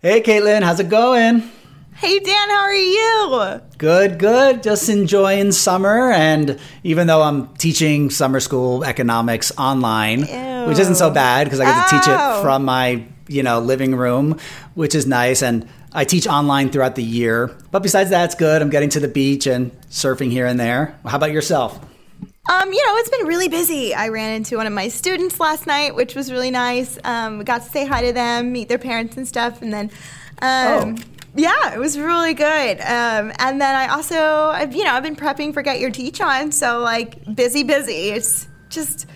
Hey, Caitlin, how's it going? Hey, Dan, how are you? Good, good. Just enjoying summer. And even though I'm teaching summer school economics online, Ew. which isn't so bad because I get to teach it from my, you know, living room, which is nice. And I teach online throughout the year. But besides that, it's good. I'm getting to the beach and surfing here and there. How about yourself? Um, you know, it's been really busy. I ran into one of my students last night, which was really nice. Um, we got to say hi to them, meet their parents and stuff, and then, um, Oh. yeah, it was really good. Um, and then I also, I've, you know, I've been prepping for Get Your Teach On, so like busy, busy. It's just,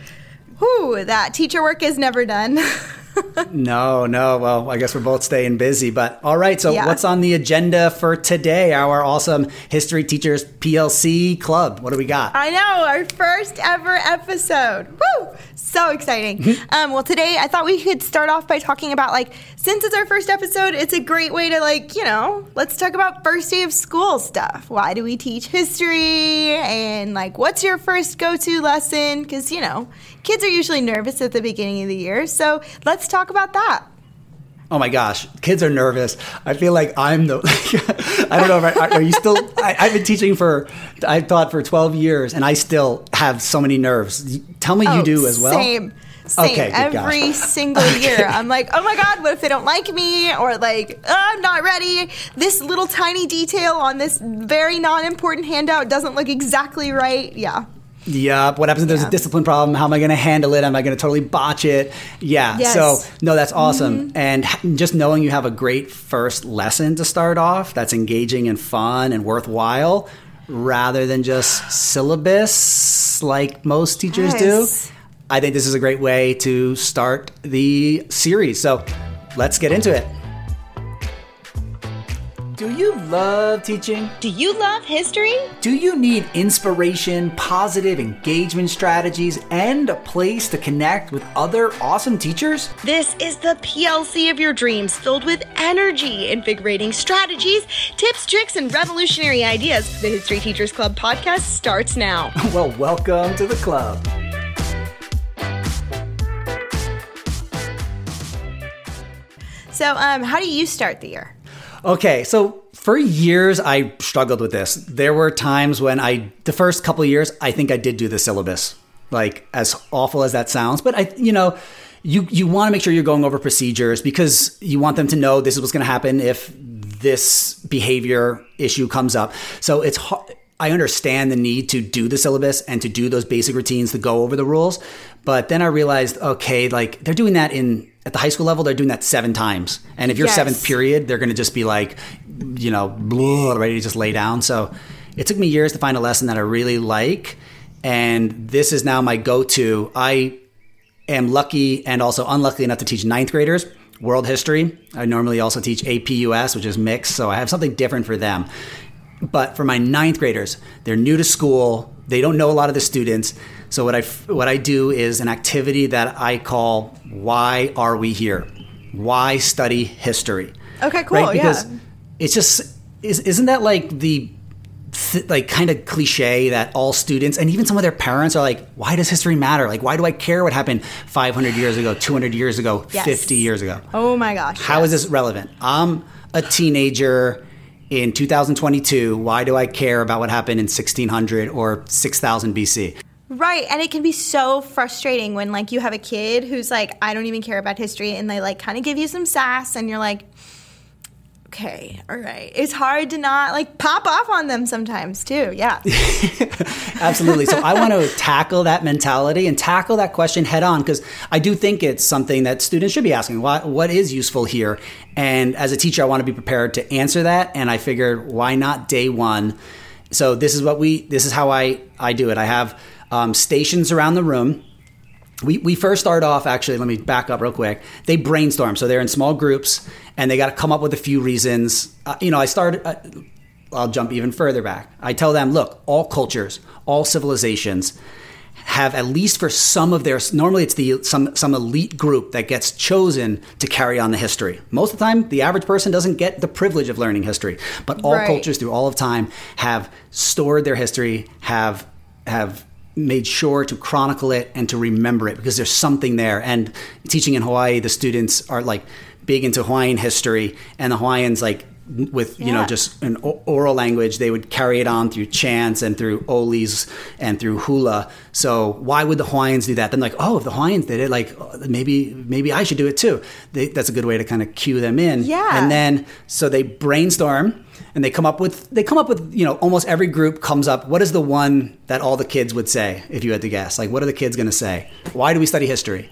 whoo, that teacher work is never done. No, no. Well, I guess we're both staying busy. But all right. So, Yeah. what's on the agenda for today? Our awesome History Teachers PLC Club. What do we got? I know, our first ever episode. Woo! So exciting. um, well, today I thought we could start off by talking about like, since it's our first episode, it's a great way to like, you know, let's talk about first day of school stuff. Why do we teach history? And like, what's your first go to lesson? Because, you know, kids are usually nervous at the beginning of the year. So let's talk about that. Oh my gosh, kids are nervous. I feel like I'm the. I don't know. If I, are you still? I, I've been teaching for. I taught for 12 years, and I still have so many nerves. Tell me you Oh, do as well. Same. Same. Okay, good gosh. Every single year. I'm like, oh my God, what if they don't like me? Or like, oh, I'm not ready. This little tiny detail on this very non important handout doesn't look exactly right. Yeah. Yep. What happens if there's Yeah. a discipline problem? How am I going to handle it? Am I going to totally botch it? Yeah. Yes. So, no, that's awesome. Mm-hmm. And just knowing you have a great first lesson to start off that's engaging and fun and worthwhile rather than just syllabus like most teachers Yes. do. I think this is a great way to start the series. So, let's get into it. Do you love teaching? Do you love history? Do you need inspiration, positive engagement strategies, and a place to connect with other awesome teachers? This is the PLC of your dreams, filled with energy, invigorating strategies, tips, tricks, and revolutionary ideas. The History Teachers Club podcast starts now. Well, welcome to the club. So, um, how do you start the year? Okay, so for years I struggled with this. There were times when I, the first couple years, I think I did do the syllabus, like as awful as that sounds. But I, you know, you you want to make sure you're going over procedures because you want them to know this is what's going to happen if this behavior issue comes up. So it's hard. I understand the need to do the syllabus and to do those basic routines to go over the rules. But then I realized, okay, like they're doing that in at the high school level, they're doing that seven times. And if you're Yes. seventh period, they're going to just be like, you know, blah, ready to just lay down. So it took me years to find a lesson that I really like. And this is now my go to. I am lucky and also unlucky enough to teach ninth graders world history. I normally also teach APUS, which is mixed. So I have something different for them. But for my ninth graders, they're new to school. They don't know a lot of the students. So what I what I do is an activity that I call "Why Are We Here?" Why study history? Okay, cool, yeah. Because it's just is, isn't that like the th- like kind of cliche that all students and even some of their parents are like, why does history matter? Like, why do I care what happened 500 years ago, 200 years ago, Yes. 50 years ago? Oh my gosh. How is this relevant? I'm a teenager in 2022. Why do I care about what happened in 1600 or 6000 BC? Right, and it can be so frustrating when like you have a kid who's like, I don't even care about history, and they like kind of give you some sass, and you're like, okay, all right. It's hard to not like pop off on them sometimes too. Yeah. Absolutely. So I want to tackle that mentality and tackle that question head on because I do think it's something that students should be asking. What, what is useful here? And as a teacher, I want to be prepared to answer that. And I figured, why not day one? So this is what we, this is how I, I do it. I have um, stations around the room. We, we first start off actually let me back up real quick. They brainstorm so they're in small groups and they got to come up with a few reasons. Uh, you know i started uh, i'll jump even further back. I tell them look all cultures all civilizations have at least for some of their normally it's the some some elite group that gets chosen to carry on the history. Most of the time the average person doesn't get the privilege of learning history but all Right. cultures through all of time have stored their history have have made sure to chronicle it and to remember it because there's something there. And teaching in hawaii the students are like big into Hawaiian history, and the Hawaiians like with you know just an oral language they would carry it on through chants and through olis and through hula. So why would the hawaiians do that? Then like oh if the hawaiians did it like maybe maybe i should do it too. They, that's a good way to kind of cue them in. Yeah. and then so they brainstorm and they come up with they come up with you know almost every group comes up what is the one that all the kids would say if you had to guess? Like what are the kids going to say? Why do we study history?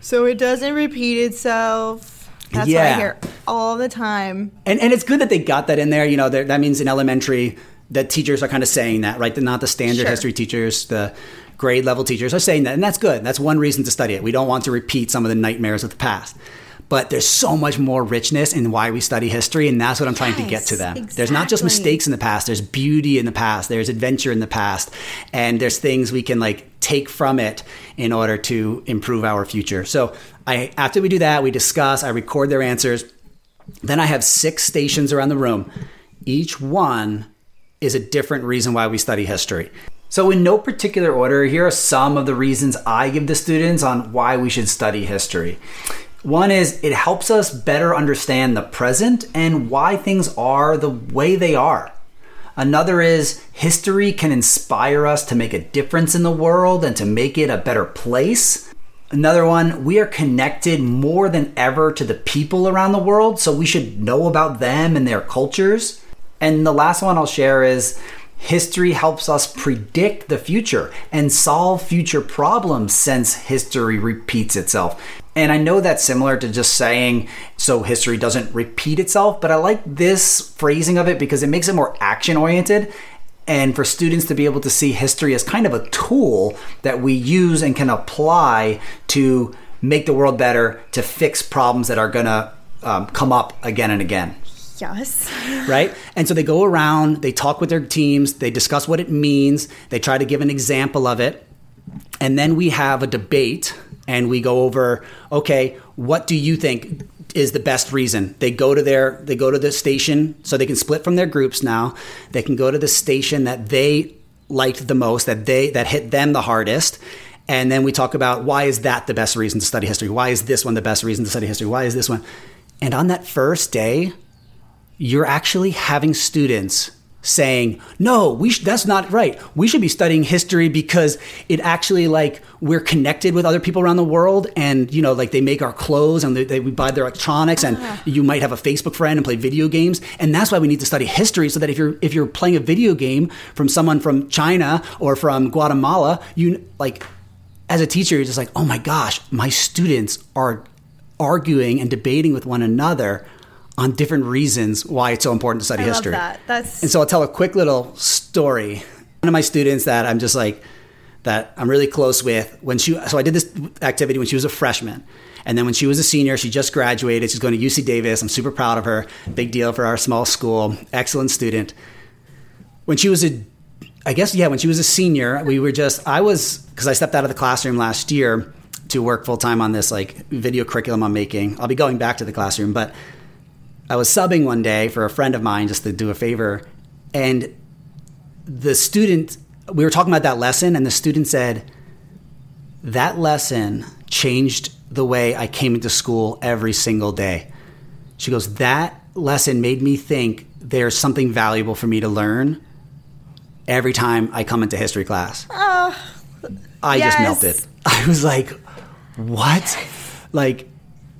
So it doesn't repeat itself. That's what Yeah. I hear all the time. And and it's good that they got that in there. You know, that means in elementary, that teachers are kind of saying that, right? They're not the standard Sure. history teachers, the grade level teachers are saying that, and that's good. That's one reason to study it. We don't want to repeat some of the nightmares of the past. But there's so much more richness in why we study history, and that's what I'm trying to get to Yes, them. There's not just mistakes in the past, there's beauty in the past, there's adventure in the past, and there's things we can like take from it in order to improve our future. So I after we do that, we discuss, I record their answers. Then I have six stations around the room. Each one is a different reason why we study history. So, in no particular order, here are some of the reasons I give the students on why we should study history. One is it helps us better understand the present and why things are the way they are. Another is history can inspire us to make a difference in the world and to make it a better place. Another one, we are connected more than ever to the people around the world, so we should know about them and their cultures. And the last one I'll share is history helps us predict the future and solve future problems since history repeats itself. And I know that's similar to just saying so history doesn't repeat itself, but I like this phrasing of it because it makes it more action oriented and for students to be able to see history as kind of a tool that we use and can apply to make the world better, to fix problems that are going to um, come up again and again Yes. right? And so they go around, they talk with their teams, they discuss what it means, they try to give an example of it, and then we have a debate and we go over, okay, what do you think is the best reason? They go to their they go to the station so they can split from their groups now. They can go to the station that they liked the most, that they that hit them the hardest. And then we talk about why is that the best reason to study history? Why is this one the best reason to study history? Why is this one? And on that first day, you're actually having students saying no we sh- that's not right. We should be studying history because it actually like we're connected with other people around the world and you know like they make our clothes and they, they, we buy their electronics and ah. you might have a facebook friend and play video games. And that's why we need to study history so that if you're if you're playing a video game from someone from china or from guatemala you like as a teacher you're just like oh my gosh my students are arguing and debating with one another on different reasons why it's so important to study I love history. that. That's- and so I'll tell a quick little story. One of my students that I'm just like that I'm really close with when she so I did this activity when she was a freshman. And then when she was a senior, she just graduated. She's going to UC Davis. I'm super proud of her. Big deal for our small school. Excellent student. When she was a I guess yeah, when she was a senior, we were just I was because I stepped out of the classroom last year to work full time on this like video curriculum I'm making. I'll be going back to the classroom, but I was subbing one day for a friend of mine just to do a favor, and the student we were talking about that lesson, and the student said that lesson changed the way I came into school every single day. She goes, that lesson made me think there's something valuable for me to learn every time I come into history class. Ah. I just melted. I was like, what? Like,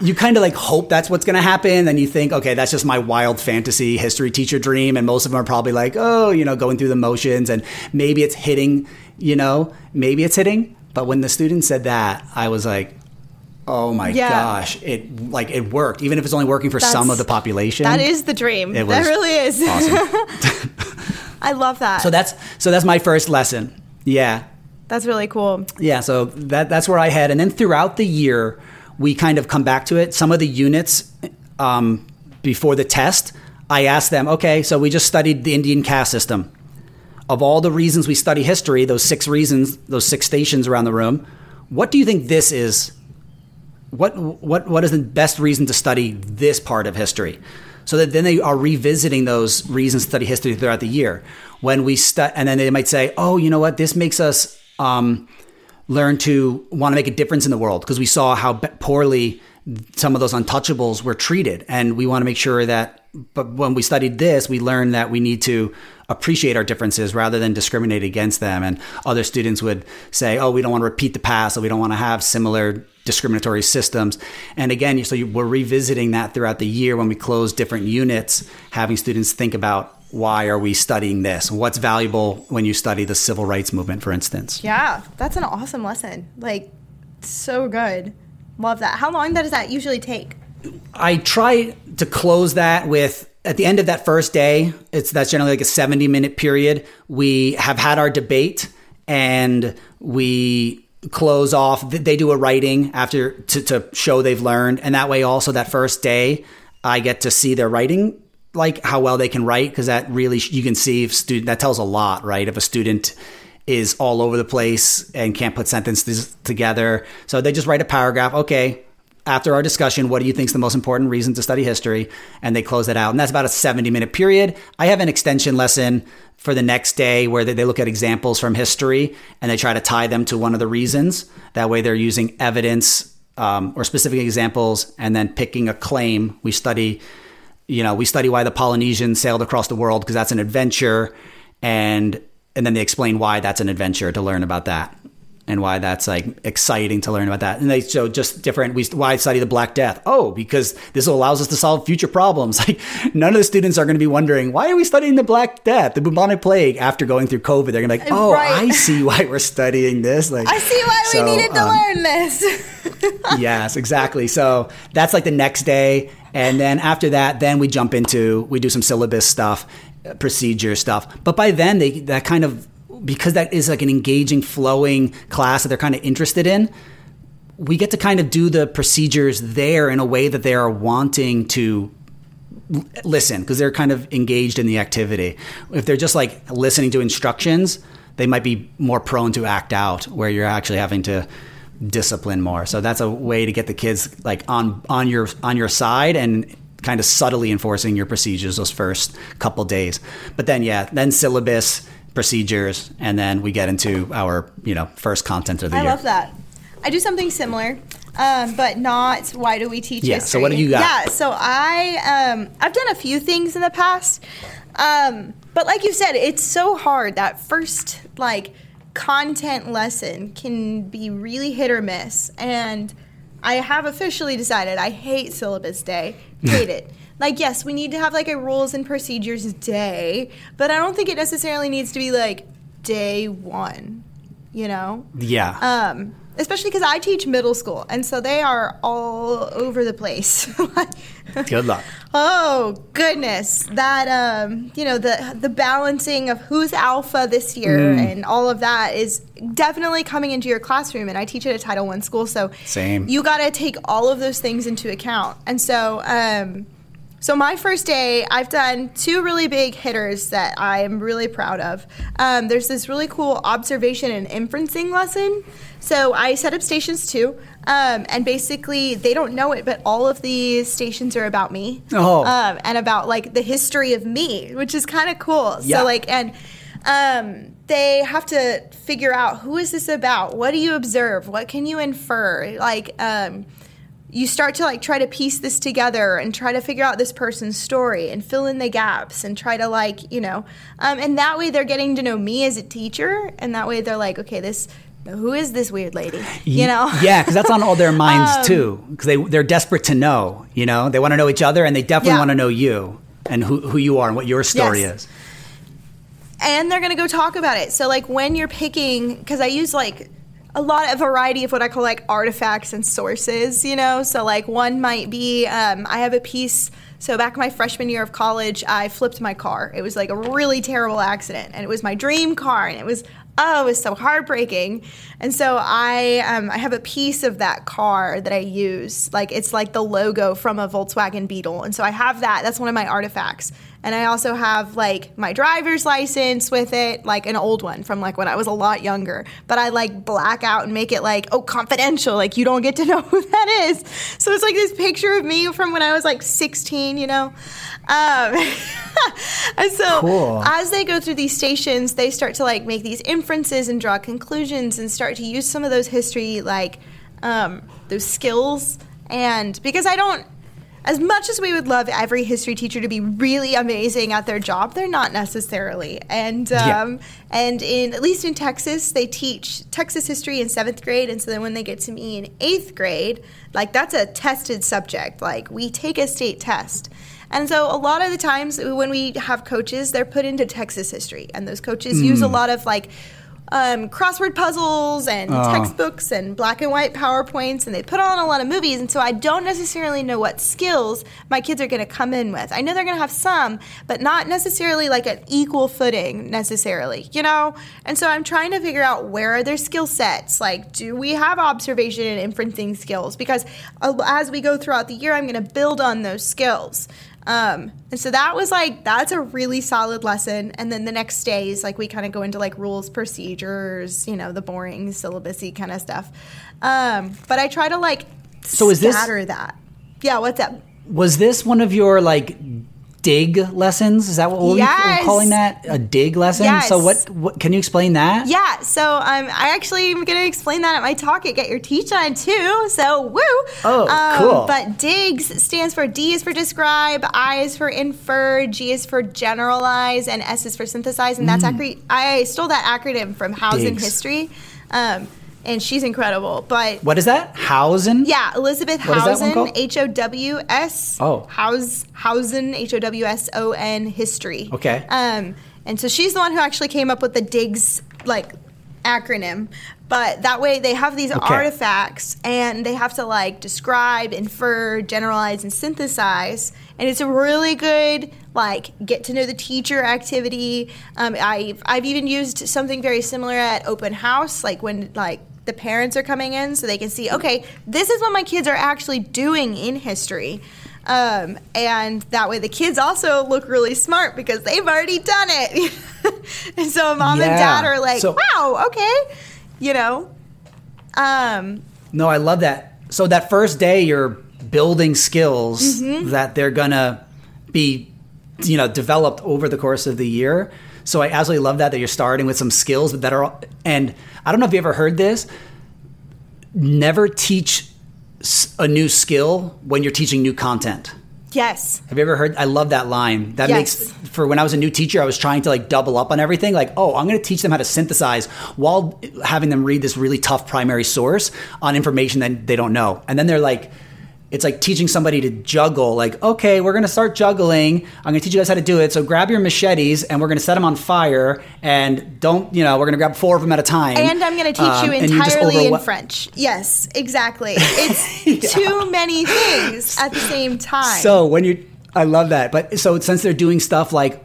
you kind of like hope that's what's going to happen. Then you think, okay, that's just my wild fantasy history teacher dream. And most of them are probably like, oh, you know, going through the motions and maybe it's hitting, you know, maybe it's hitting. But when the student said that, I was like, oh my Yeah. gosh, it like it worked. Even if it's only working for some of the population. That is the dream. It that really is. awesome. I love that. so that's so that's my first lesson. Yeah. that's really cool. Yeah, so that that's where I head, and then throughout the year, we kind of come back to it. Some of the units um, before the test, I asked them, okay, so we just studied the Indian caste system. Of all the reasons we study history, those six reasons, those six stations around the room, what do you think this is? What what what is the best reason to study this part of history? So that then they are revisiting those reasons to study history throughout the year. When we stu- and then they might say, oh, you know what, this makes us um, learn to want to make a difference in the world because we saw how poorly some of those untouchables were treated. And we want to make sure that, but when we studied this, we learned that we need to appreciate our differences rather than discriminate against them. And other students would say, oh, we don't want to repeat the past, or we don't want to have similar discriminatory systems. And again, so you, we're revisiting that throughout the year when we close different units, having students think about why are we studying this? What's valuable when you study the civil rights movement, for instance? Yeah, that's an awesome lesson. Like, so good. Love that. How long does that usually take? I try to close that with at the end of that first day. It's that's generally like a 70 minute period. We have had our debate and we close off. They do a writing after to, to show they've learned, and that way also that first day I get to see their writing like how well they can write because that really you can see if student that tells a lot right? If a student is all over the place and can't put sentences together. So they just write a paragraph okay after our discussion what do you think is the most important reason to study history? And they close it out. And that's about a 70 minute period. I have an extension lesson for the next day where they look at examples from history and they try to tie them to one of the reasons. That way they're using evidence um, or specific examples and then picking a claim we study you know, we study why the Polynesians sailed across the world because that's an adventure, and and then they explain why that's an adventure to learn about that and why that's like exciting to learn about that. And they show just different. We why study the Black Death? Oh, because this allows us to solve future problems. Like none of the students are going to be wondering why are we studying the Black Death, the bubonic plague after going through COVID. They're going to be like, oh, right. I see why we're studying this. Like I see why so, we needed to um, learn this. yes, exactly. So that's like the next day and then after that, then we jump into we do some syllabus stuff, procedure stuff. But by then, they that kind of because that is like an engaging, flowing class that they're kind of interested in. We get to kind of do the procedures there in a way that they are wanting to listen because they're kind of engaged in the activity. If they're just like listening to instructions, they might be more prone to act out where you're actually having to discipline more. So that's a way to get the kids like on on your on your side and kind of subtly enforcing your procedures those first couple days. But then yeah, then syllabus, procedures, and then we get into our, you know, first content of the I year. I love that. I do something similar. Um, but not why do we teach yeah, history? so what do you got? Yeah, so I um, I've done a few things in the past. Um, but like you said, it's so hard that first like content lesson can be really hit or miss. And I have officially decided I hate syllabus day. Hate it. Like, yes, we need to have like a rules and procedures day, but I don't think it necessarily needs to be like day one, you know? Yeah. Um, especially because I teach middle school, and so they are all over the place. Good luck. Oh goodness, that um, you know the the balancing of who's alpha this year mm. and all of that is definitely coming into your classroom. And I teach at a Title One school, so same. You got to take all of those things into account, and so. Um, so my first day, I've done two really big hitters that I am really proud of. Um, there's this really cool observation and inferencing lesson. So I set up stations too, um, and basically they don't know it, but all of these stations are about me, oh. um, and about like the history of me, which is kind of cool. Yeah. So like and. Um, they have to figure out who is this about? What do you observe? What can you infer? Like, um, you start to like try to piece this together and try to figure out this person's story and fill in the gaps and try to like you know um, and that way they're getting to know me as a teacher and that way they're like okay this who is this weird lady? You know? Yeah because that's on all their minds um, too because they, they're desperate to know you know? They want to know each other and they definitely yeah. want to know you and who, who you are and what your story yes. is. And they're going to go talk about it. So like when you're picking because i use like a lot of variety of what I call like artifacts and sources, you know. So like one might be um, I have a piece. So back in my freshman year of college, I flipped my car. It was like a really terrible accident, and it was my dream car, and it was oh, it was so heartbreaking. And so I um, I have a piece of that car that I use, like it's like the logo from a Volkswagen Beetle, and so I have that. That's one of my artifacts. And I also have like my driver's license with it, like an old one from like when I was a lot younger. But I like black out and make it like, oh, confidential. Like you don't get to know who that is. So it's like this picture of me from when I was like 16, you know? Um, and so cool. as they go through these stations, they start to like make these inferences and draw conclusions and start to use some of those history, like um, those skills And because I don't, as much as we would love every history teacher to be really amazing at their job, they're not necessarily. And Yeah. um, and in at least in Texas, they teach Texas history in seventh grade, and so then when they get to me in eighth grade, like that's a tested subject. Like we take a state test. And so a lot of the times when we have coaches, they're put into Texas history, and those coaches use a lot of like um, crossword puzzles and Oh. textbooks and black and white PowerPoints, and they put on a lot of movies. And so I don't necessarily know what skills my kids are going to come in with. I know they're going to have some, but not necessarily like an equal footing necessarily, you know? And so I'm trying to figure out where are their skill sets? Like, do we have observation and inferencing skills? Because uh, as we go throughout the year, I'm going to build on those skills. Um, and so that was like that's a really solid lesson. And then the next days, like we kind of go into like rules, procedures, you know, the boring syllabusy kind of stuff. Um, but I try to like So is this- that. Yeah, what's up? Was this one of your like dig lessons? Is that what we're Yes. calling that? A dig lesson? Yes. So what, what can you explain that? Yeah, so um, I actually am going to explain that at my talk at Get Your Teach On too. So woo! Oh, um, cool. But DIGS stands for D is for describe, I is for infer, G is for generalize, and S is for synthesize. And that's actually I stole that acronym from Housing DIGS. History, um, and she's incredible. But What is that? Howson? yeah, Elizabeth What is that Howson? H O W S. Oh. House Howson, H O W S O N history. Okay. Um, and so she's the one who actually came up with the DIGS like acronym. But that way they have these Okay. artifacts and they have to like describe, infer, generalize, and synthesize. And it's a really good like get to know the teacher activity. Um, I've I've even used something very similar at open house, like when like the parents are coming in so they can see, okay, this is what my kids are actually doing in history. Um, and that way the kids also look really smart because they've already done it. and so mom and dad are like, So- wow, okay. You know? Um, No, I love that. So that first day, you're building skills Mm-hmm. that they're gonna be, you know, developed over the course of the year. So I absolutely love that that you're starting with some skills that are. And I don't know if you ever heard this. Never teach a new skill when you're teaching new content. yes. Have you ever heard? I love that line. That Yes. makes for when I was a new teacher, I was trying to like double up on everything. Like, oh, I'm going to teach them how to synthesize while having them read this really tough primary source on information that they don't know, and then they're like. It's like teaching somebody to juggle. Like, okay, we're going to start juggling. I'm going to teach you guys how to do it. So grab your machetes and we're going to set them on fire. And don't, you know, we're going to grab four of them at a time. And I'm going to teach Um, you entirely in French. Yes, exactly. It's too many things at the same time. So when you, I love that. But so since they're doing stuff like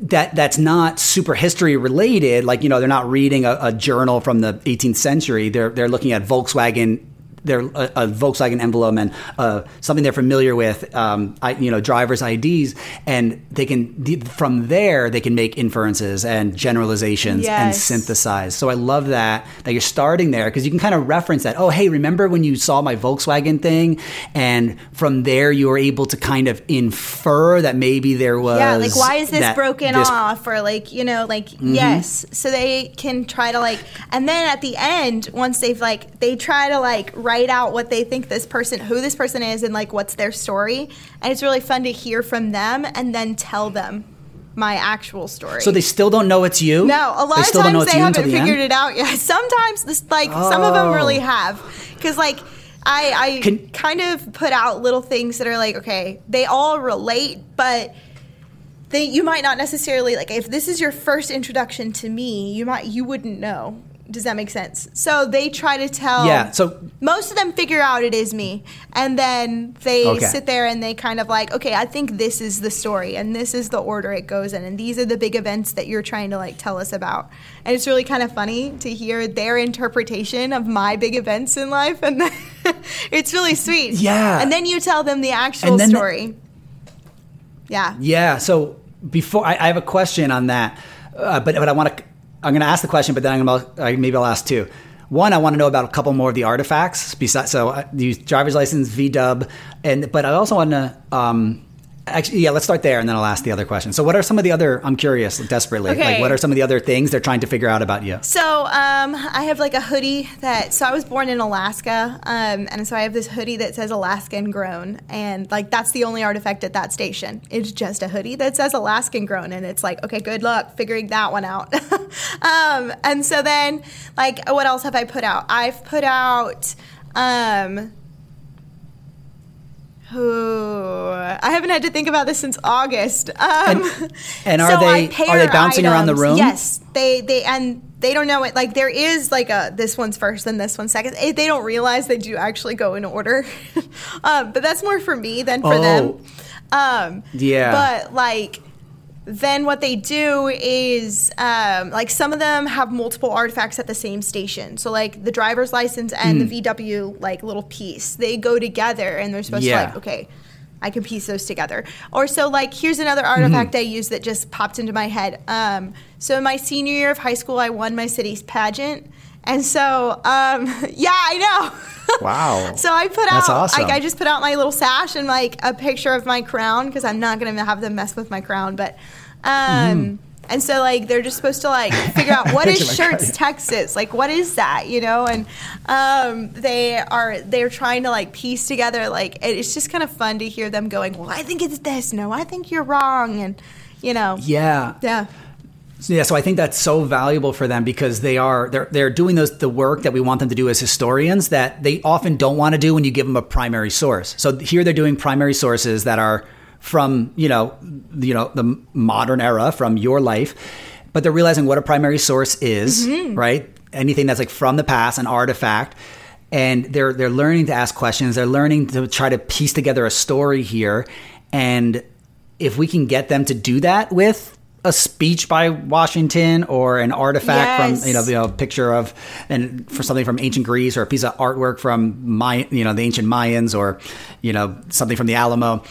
that, that's not super history related. Like you know, they're not reading a, a journal from the 18th century. They're they're looking at Volkswagen. They're a, a Volkswagen emblem and uh, something they're familiar with, um, I, you know, driver's IDs, and they can from there they can make inferences and generalizations and synthesize. So I love that that you're starting there because you can kind of reference that. Oh, hey, remember when you saw my Volkswagen thing? And from there, you were able to kind of infer that maybe there was yeah, like why is this that- broken this- off or like, you know, like Mm-hmm. yes. So they can try to like and then at the end, once they've like they try to like write out what they think this person who this person is and like what's their story. And it's really fun to hear from them and then tell them my actual story. So they still don't know it's you. No, a lot they of still don't know times they haven't the figured end? it out yet. Sometimes this, like some of them Oh. really have, because like I, I Can- kind of put out little things that are like okay, they all relate, but they you might not necessarily like if this is your first introduction to me, you might you wouldn't know. Does that make sense? So they try to tell. Yeah, so- most of them figure out it is me, and then they Okay. sit there and they kind of like, okay, I think this is the story, and this is the order it goes in, and these are the big events that you're trying to like tell us about. And it's really kind of funny to hear their interpretation of my big events in life, and it's really sweet. Yeah. And then you tell them the actual then the- story. yeah. Yeah. So before I, I have a question on that, uh, but but I want to. I'm going to ask the question, but then I'm going to uh, maybe I'll ask two. One, I want to know about a couple more of the artifacts besides. So I use driver's license, VDub, and but I also want to. Um, Actually, yeah, let's start there, and then I'll ask the other question. So, what are some of the other? I'm curious, desperately. Okay. Like, what are some of the other things they're trying to figure out about you? So um, I have like a hoodie that. So I was born in Alaska, um, and so I have this hoodie that says Alaskan grown, and like that's the only artifact at that station. It's just a hoodie that says Alaskan grown, and it's like, okay, good luck figuring that one out. um, and so then, like, what else have I put out? I've put out. Um, Ooh, I haven't had to think about this since August. Um, and are so they- are they bouncing around the room? Yes, they they and they don't know it. Like there is like a this one's first and this one's second. They don't realize they do actually go in order. um, but that's more for me than for them. Um, Yeah. But like then what they do is um, like some of them have multiple artifacts at the same station. So like the driver's license and Hmm. the vw like little piece. They go together and they're supposed Yeah. to like okay i can piece those together. Or so like here's another artifact i used that just popped into my head. Um, so in my senior year of high school i won my city's pageant and so um, yeah i know Wow. so I put That's out, awesome. like, I just put out my little sash and like a picture of my crown because I'm not gonna have them mess with my crown. But, um, and so like they're just supposed to like figure out what is. Shirts Texas, like what is that, you know? And um, they are they're trying to like piece together like it's just kind of fun to hear them going, well, I think it's this, no, I think you're wrong, and you know, Yeah. yeah. So, yeah, so I think that's so valuable for them because they are they're they're doing those the work that we want them to do as historians that they often don't want to do when you give them a primary source. So here they're doing primary sources that are from you know you know the modern era from your life, but they're realizing what a primary source is, mm-hmm. right? Anything that's like from the past, an artifact. And they're they're learning to ask questions. They're learning to try to piece together a story here. And if we can get them to do that with a speech by Washington or an artifact Yes. from you know the you know, picture of and for something from ancient Greece or a piece of artwork from my you know the ancient Mayans or you know something from the Alamo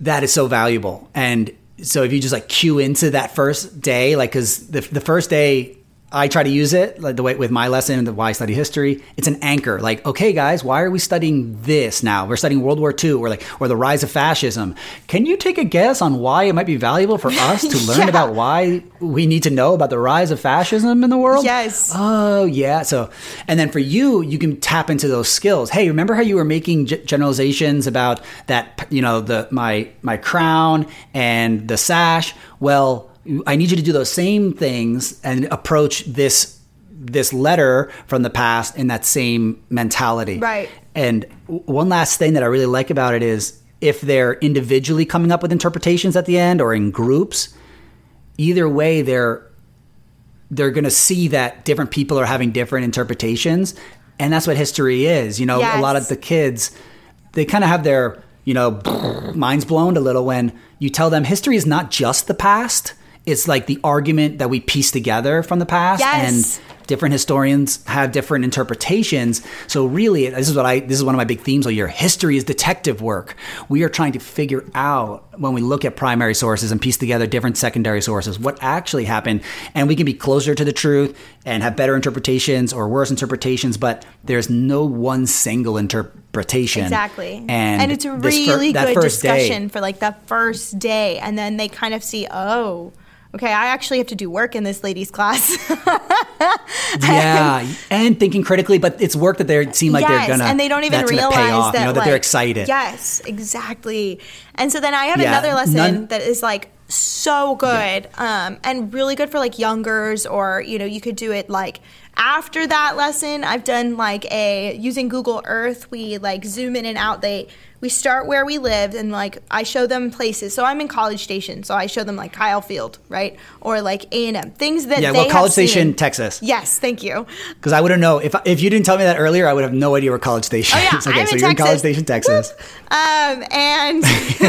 that is so valuable and so if you just like cue into that first day like because the, the first day I try to use it like the way with my lesson, the why I study history. It's an anchor. Like, okay, guys, why are we studying this now? We're studying World War II or like or the rise of fascism. Can you take a guess on why it might be valuable for us to learn Yeah. about why we need to know about the rise of fascism in the world? Yes. Oh, yeah. So, and then for you, you can tap into those skills. Hey, remember how you were making g- generalizations about that? You know, the my my crown and the sash. Well, I need you to do those same things and approach this this letter from the past in that same mentality. Right. And one last thing that I really like about it is if they're individually coming up with interpretations at the end or in groups, either way they're they're going to see that different people are having different interpretations and that's what history is you know a lot of the kids they kind of have their you know minds blown a little when you tell them history is not just the past it's like the argument that we piece together from the past Yes. and different historians have different interpretations so really this is what i this is one of my big themes all year history is detective work we are trying to figure out when we look at primary sources and piece together different secondary sources what actually happened and we can be closer to the truth and have better interpretations or worse interpretations but there's no one single interpretation Exactly. and, it's a this fir- really good first day- discussion for like the first day. And then they kind of see, oh, okay, I actually have to do work in this lady's class. yeah, and thinking critically, but it's work that they seem like yes, they're gonna and they don't even realize off. that, you know that like, they're excited. Yes, exactly. And so then I have Yeah, another lesson none- that is like so good um, and really good for like youngers, or you know, you could do it like after that lesson. I've done like a using Google Earth. We like zoom in and out. They we start where we lived and like I show them places. So I'm in College Station, so I show them like Kyle Field, right, or like A and M things that Yeah, they well, have College Station, seen. Texas. Yes, thank you. Because I wouldn't know if if you didn't tell me that earlier, I would have no idea where College Station. Oh yeah, is. okay, I'm so in you're in College Station, Texas. Um, and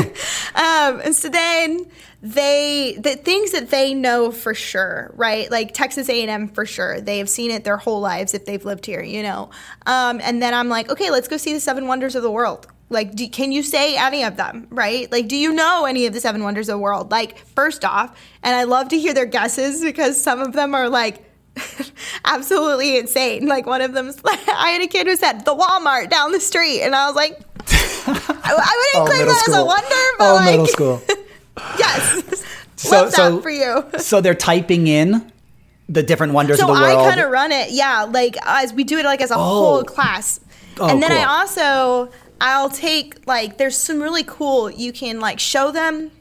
um, and so then they the things that they know for sure, right? Like Texas A&M for sure. They have seen it their whole lives if they've lived here, you know. Um, and then I'm like, okay, let's go see the seven wonders of the world. Like, do, can you say any of them, right? Like, do you know any of the seven wonders of the world? Like, first off, and I love to hear their guesses because some of them are like absolutely insane. Like one of them's I had a kid who said the Walmart down the street, and I was like, I, I wouldn't claim that as a wonder, but All like, middle school. Yes. So- Love that for you. so they're typing in the different wonders So of the world. I kind of run it, yeah, like as we do it like as a Oh. whole class. Oh, and then cool. I also I'll take like there's some really cool you can like show them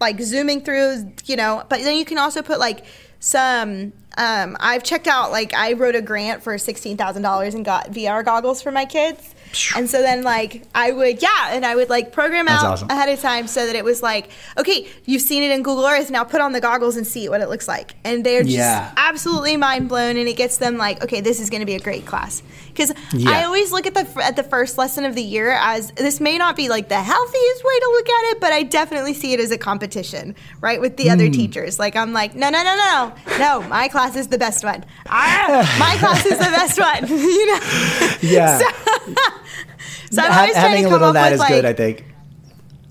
like zooming through, you know, but then you can also put like some um, I've checked out like I wrote a grant for sixteen thousand dollars and got VR goggles for my kids. And so then like I would yeah, and I would like program That's out awesome. ahead of time so that it was like, okay, you've seen it in Google Earth, now put on the goggles and see what it looks like. And they're just Yeah. absolutely mind blown and it gets them like, okay, this is going to be a great class. Cuz I always look at the at the first lesson of the year as this may not be like the healthiest way to look at it, but I definitely see it as a competition, right, with the Hmm. other teachers. Like I'm like, no, no, no, no. No, my class is the best one. Ah, my class is the best one, you know. yeah. So I'm Ha- always having a little of that is good, I think.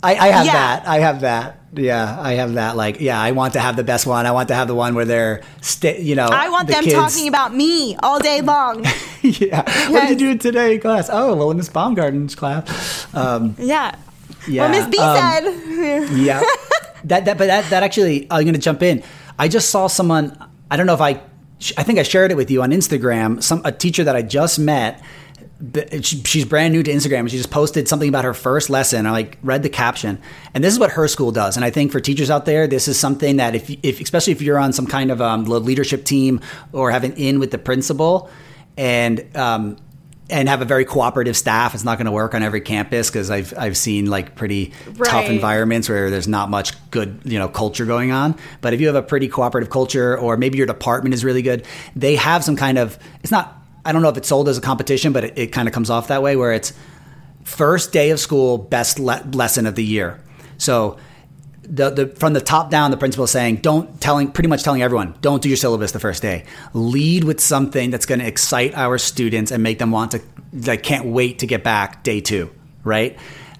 I, I have Yeah. that. I have that. Yeah, I have that. Like, yeah, I want to have the best one. I want to have the one where they're, sta you know, I want the them kids- talking about me all day long. yeah. What did you do today in class? Oh, well, in Miss Baumgarten's class. Um, Yeah. yeah. Well, Miss B um, said. yeah. That that but that that actually I'm going to jump in. I just saw someone. I don't know if I. I think I shared it with you on Instagram. Some a teacher that I just met. She's brand new to Instagram. She just posted something about her first lesson. I like read the caption, and this is what her school does. And I think for teachers out there, this is something that if, if especially if you're on some kind of um, leadership team or have an in with the principal, and um, and have a very cooperative staff. It's not going to work on every campus because I've I've seen like pretty tough environments where there's not much good you know culture going on. But if you have a pretty cooperative culture, or maybe your department is really good, they have some kind of it's not. I don't know if it's sold as a competition, but it, it kind of comes off that way where it's first day of school, best le- lesson of the year. So the, the from the top down, the principal is saying, don't telling pretty much telling everyone, don't do your syllabus the first day. Lead with something that's going to excite our students and make them want to like can't wait to get back day two, right?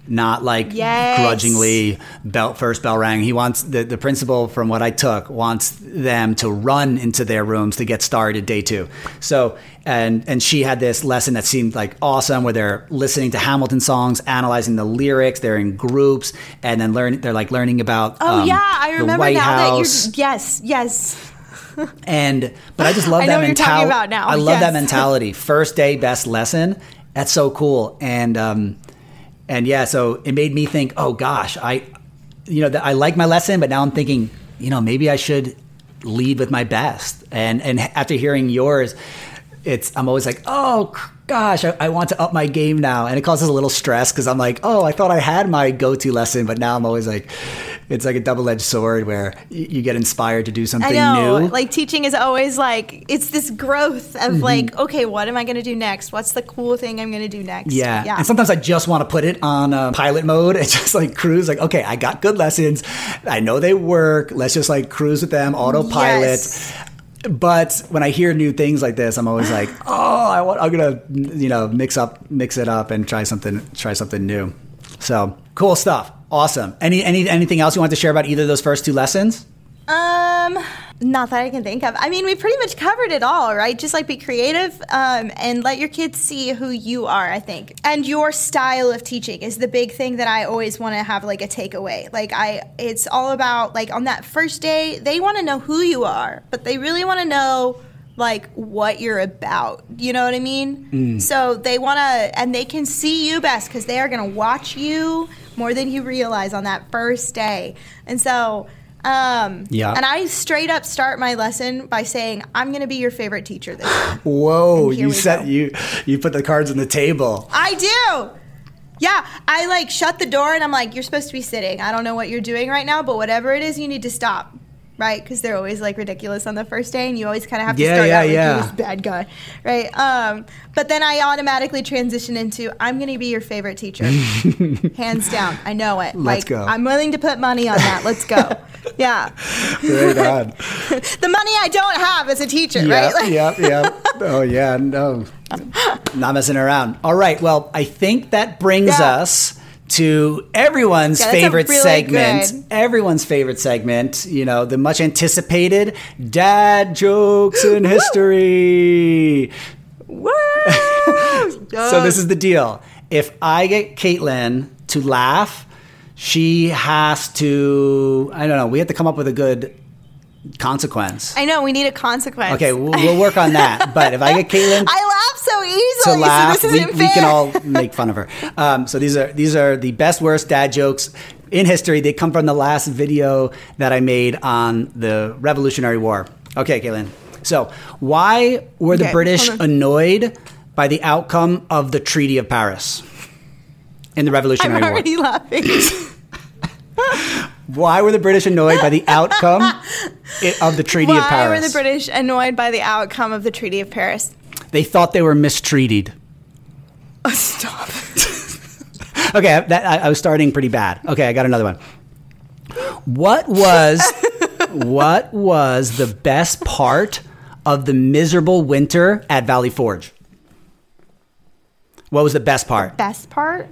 Not like Yes. grudgingly bell first bell rang. He wants the, the principal from what I took wants them to run into their rooms to get started day two. So and and she had this lesson that seemed like awesome where they're listening to Hamilton songs, analyzing the lyrics, they're in groups, and then learn they're like learning about Oh um, yeah, I the remember White now House. that you're. Yes, yes. And but I just love I that know you're talking mentality. about now, I love that mentality. First day, best lesson. That's so cool. And um, and yeah, so it made me think. Oh gosh, I, you know, I like my lesson, but now I'm thinking, you know, maybe I should lead with my best. And and after hearing yours, it's I'm always like, oh gosh, I, I want to up my game now, and it causes a little stress because I'm like, oh, I thought I had my go-to lesson, but now I'm always like, it's like a double-edged sword where y- you get inspired to do something I know. new. Like teaching is always like it's this growth of Mm-hmm. like, okay, what am I going to do next? What's the cool thing I'm going to do next? Yeah. yeah. And sometimes I just want to put it on uh, pilot mode and just like cruise. Like, okay, I got good lessons. I know they work. Let's just like cruise with them, autopilot. Yes. But when I hear new things like this, I'm always like, oh, I want, I'm gonna, you know, mix up, mix it up, and try something, try something new. So cool stuff. Awesome. Any, any, anything else you want to share about either of those first two lessons? Um, not that I can think of. I mean, we pretty much covered it all, right? Just like be creative um, and let your kids see who you are, I think. And your style of teaching is the big thing that I always want to have like a takeaway. Like I it's all about like on that first day, they want to know who you are, but they really want to know like what you're about. You know what I mean? So they want to and they can see you best cuz they are going to watch you more than you realize on that first day. And so um, Yeah. And I straight up start my lesson by saying, "I'm going to be your favorite teacher this year." Whoa, you set go. you you put the cards on the table. I do. Yeah, I like shut the door and I'm like, "You're supposed to be sitting. I don't know what you're doing right now, but whatever it is, you need to stop." Right? Because they're always like ridiculous on the first day, and you always kind of have to Yeah, start yeah, out like yeah. you're this bad guy, right? Um, but then I automatically transition into, "I'm going to be your favorite teacher, hands down. I know it. Let's like, go. I'm willing to put money on that. Let's go." yeah. Right on. the money I don't have as a teacher, Yep, right? Like- yep, yep. Oh yeah, no, not messing around. All right, well, I think that brings Yeah. us to everyone's Yeah, favorite really segment. good- Everyone's favorite segment. You know, the much anticipated dad jokes in history. Woo! So this is the deal. If I get Caitlin to laugh, she has to. I don't know. We have to come up with a good consequence. I know we need a consequence. Okay, we'll, we'll work on that. But if I get Caitlin I laugh so to easily, laugh, so this we, we can all make fun of her. Um, so these are these are the best worst dad jokes in history. They come from the last video that I made on the Revolutionary War. Okay, Caitlin. So why were the Okay, British annoyed by the outcome of the Treaty of Paris in the Revolutionary War? I'm Revolutionary War? already laughing. Why were the British annoyed by the outcome of the Treaty of Paris? Why were the British annoyed by the outcome of the Treaty of Paris? They thought they were mistreated. Oh, stop. Okay, that, I, I was starting pretty bad. Okay, I got another one. What was what was the best part of the miserable winter at Valley Forge? What was the best part? Best part?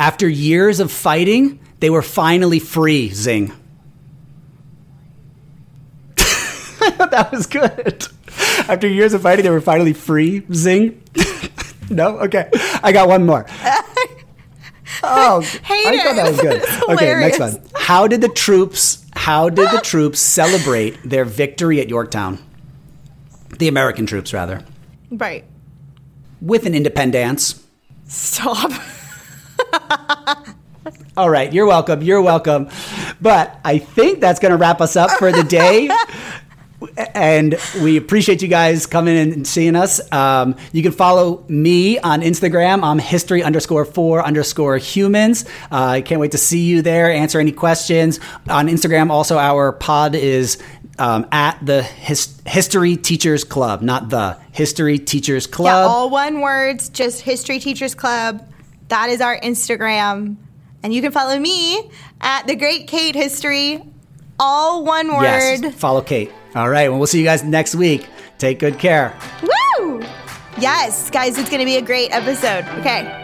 After years of fighting, they were finally free. Zing. I thought that was good. After years of fighting, they were finally free. Zing. no, okay. I got one more. Oh, I thought that was good. Okay, next one. How did the troops? How did the troops celebrate their victory at Yorktown? The American troops, rather, Right. with an independence. Stop. All right, you're welcome. You're welcome. But I think that's going to wrap us up for the day. and we appreciate you guys coming and seeing us. Um, you can follow me on Instagram. I'm history underscore four underscore humans. Uh, I can't wait to see you there, answer any questions. On Instagram, also, our pod is um, at the His- History Teachers Club, not the History Teachers Club. Yeah, Club. all one words, just History Teachers Club. That is our Instagram. And you can follow me at The Great Kate History. All one word. yes, follow Kate. All right, well, we'll see you guys next week. Take good care. Woo! Yes, guys, it's going to be a great episode. Okay.